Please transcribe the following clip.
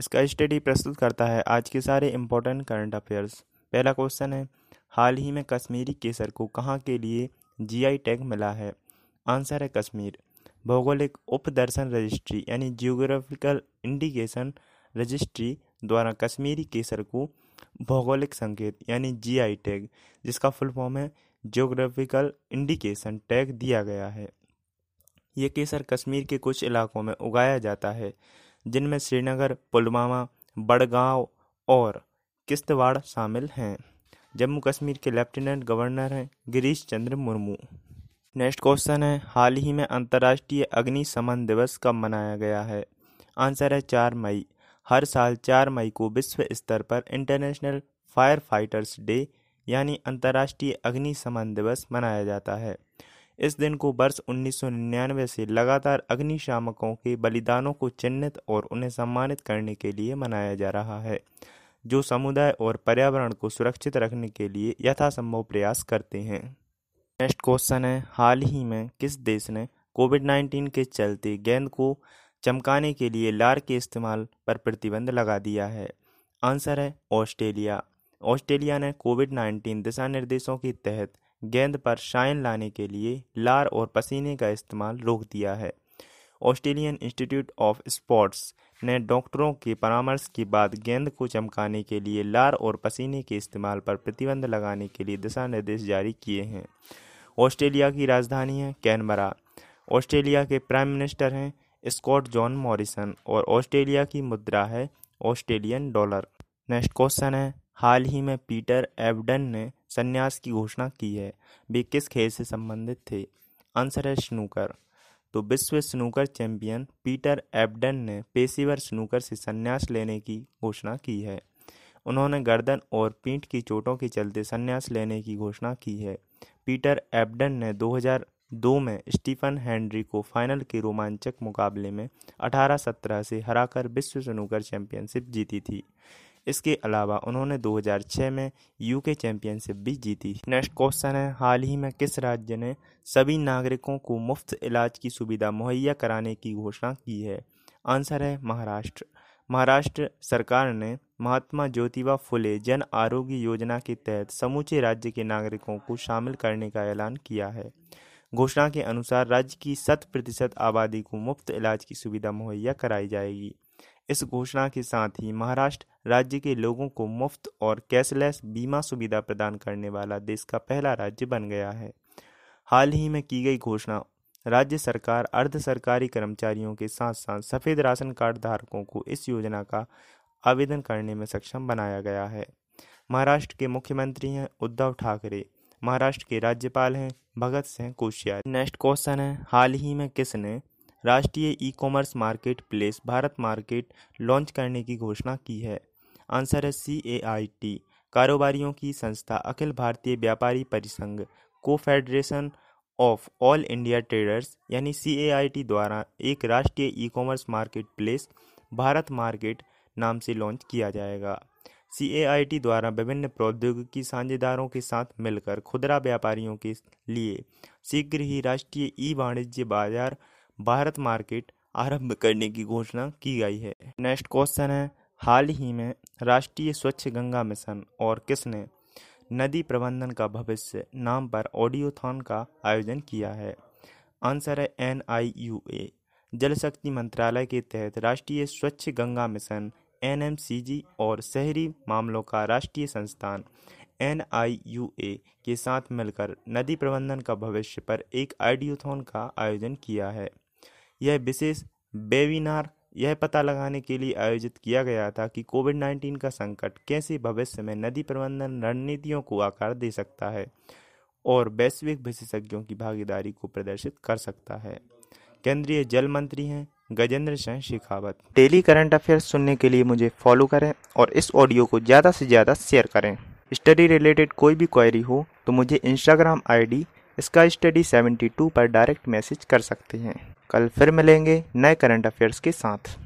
इसका स्टडी प्रस्तुत करता है आज के सारे इम्पोर्टेंट करंट अफेयर्स पहला क्वेश्चन है, हाल ही में कश्मीरी केसर को कहाँ के लिए जीआई टैग मिला है? आंसर है कश्मीर। भौगोलिक उपदर्शन रजिस्ट्री यानी जियोग्राफिकल इंडिकेशन रजिस्ट्री द्वारा कश्मीरी केसर को भौगोलिक संकेत यानी जीआई टैग जिसका फुल फॉर्म है जियोग्राफिकल इंडिकेशन टैग दिया गया है। ये केसर कश्मीर के कुछ इलाकों में उगाया जाता है। जिनमें श्रीनगर, पुलवामा, बड़गांव और किश्तवाड़ शामिल हैं। जम्मू कश्मीर के लेफ्टिनेंट गवर्नर हैं गिरीश चंद्र मुर्मू। नेक्स्ट क्वेश्चन है, हाल ही में अंतर्राष्ट्रीय अग्निशमन दिवस कब मनाया गया है? आंसर है चार मई। हर साल चार मई को विश्व स्तर पर इंटरनेशनल फायर फाइटर्स डे, यानी अंतर्राष्ट्रीय अग्निशमन दिवस मनाया जाता है। इस दिन को वर्ष 1999 से लगातार अग्निशामकों के बलिदानों को चिन्हित और उन्हें सम्मानित करने के लिए मनाया जा रहा है, जो समुदाय और पर्यावरण को सुरक्षित रखने के लिए यथासंभव प्रयास करते हैं। नेक्स्ट क्वेश्चन है, हाल ही में किस देश ने कोविड 19 के चलते गेंद को चमकाने के लिए लार के इस्तेमाल पर प्रतिबंध लगा दिया है? आंसर है ऑस्ट्रेलिया। ऑस्ट्रेलिया ने कोविड 19 दिशा निर्देशों के तहत गेंद पर शाइन लाने के लिए लार और पसीने का इस्तेमाल रोक दिया है। ऑस्ट्रेलियन इंस्टीट्यूट ऑफ़ स्पोर्ट्स ने डॉक्टरों के परामर्श के बाद गेंद को चमकाने के लिए लार और पसीने के इस्तेमाल पर प्रतिबंध लगाने के लिए दिशा निर्देश जारी किए हैं। ऑस्ट्रेलिया की राजधानी है कैनबरा। ऑस्ट्रेलिया के प्राइम मिनिस्टर हैं स्कॉट जॉन मॉरिसन और ऑस्ट्रेलिया की मुद्रा है ऑस्ट्रेलियन डॉलर। नेक्स्ट क्वेश्चन है, हाल ही में पीटर एवडन ने संन्यास की घोषणा की है। वे किस खेल से संबंधित थे? आंसर है स्नूकर। तो विश्व स्नूकर चैंपियन पीटर एबडन ने पेशेवर स्नूकर से संन्यास लेने की घोषणा की है। उन्होंने गर्दन और पीठ की चोटों के चलते संन्यास लेने की घोषणा की है। पीटर एबडन ने 2002 में स्टीफन हेनरी को फाइनल के रोमांचक मुकाबले में 18-17 से हराकर विश्व स्नूकर चैंपियनशिप जीती थी। इसके अलावा उन्होंने 2006 में यूके चैंपियनशिप भी जीती। नेक्स्ट क्वेश्चन है, हाल ही में किस राज्य ने सभी नागरिकों को मुफ़्त इलाज की सुविधा मुहैया कराने की घोषणा की है? आंसर है, महाराष्ट्र। महाराष्ट्र सरकार ने महात्मा ज्योतिबा फुले जन आरोग्य योजना के तहत समूचे राज्य के नागरिकों को शामिल करने का ऐलान किया है। घोषणा के अनुसार राज्य की शत प्रतिशत आबादी को मुफ़्त इलाज की सुविधा मुहैया कराई जाएगी। इस घोषणा के साथ ही महाराष्ट्र राज्य के लोगों को मुफ़्त और कैशलेस बीमा सुविधा प्रदान करने वाला देश का पहला राज्य बन गया है। हाल ही में की गई घोषणा राज्य सरकार अर्ध सरकारी कर्मचारियों के साथ साथ सफ़ेद राशन कार्ड धारकों को इस योजना का आवेदन करने में सक्षम बनाया गया है। महाराष्ट्र के मुख्यमंत्री हैं उद्धव ठाकरे, महाराष्ट्र के राज्यपाल हैं भगत सिंह कोश्यारी। नेक्स्ट क्वेश्चन है, हाल ही में किसने राष्ट्रीय e commerce marketplace Bharat market launch करने की घोषणा की है। आंसर है सी ए आई टी कारोबारियों की संस्था अखिल भारतीय व्यापारी परिसंघ को federation of all India traders यानी सी ए आई टी द्वारा एक राष्ट्रीय e commerce marketplace Bharat market नाम से लॉन्च किया जाएगा। सी ए आई टी द्वारा विभिन्न प्रौद्योगिकी साझेदारों के साथ मिलकर खुदरा व्यापारियों के लिए शीघ्र ही राष्ट्रीय ई वाणिज्य बाज़ार भारत मार्केट आरंभ करने की घोषणा की गई है। नेक्स्ट क्वेश्चन है, हाल ही में राष्ट्रीय स्वच्छ गंगा मिशन और किसने नदी प्रबंधन का भविष्य नाम पर ऑडियोथॉन का आयोजन किया है? आंसर है एन आई यू ए। जल शक्ति मंत्रालय के तहत राष्ट्रीय स्वच्छ Ganga mission, N M C G और शहरी मामलों का राष्ट्रीय संस्थान, एन आई यू ए के साथ मिलकर नदी प्रबंधन का भविष्य पर एक आइडियोथॉन का आयोजन किया है। यह विशेष वेबिनार यह पता लगाने के लिए आयोजित किया गया था कि कोविड 19 का संकट कैसे भविष्य में नदी प्रबंधन रणनीतियों को आकार दे सकता है और वैश्विक विशेषज्ञों की भागीदारी को प्रदर्शित कर सकता है। केंद्रीय जल मंत्री हैं Gajendra Singh Shekhawat. Daily current affairs सुनने के लिए मुझे फॉलो करें और इस ऑडियो को ज़्यादा से ज़्यादा शेयर करें। स्टडी रिलेटेड कोई भी क्वेरी हो तो मुझे इंस्टाग्राम आईडी इसका स्टडी 72 पर डायरेक्ट मैसेज कर सकते हैं। कल फिर मिलेंगे नए करंट अफेयर्स के साथ।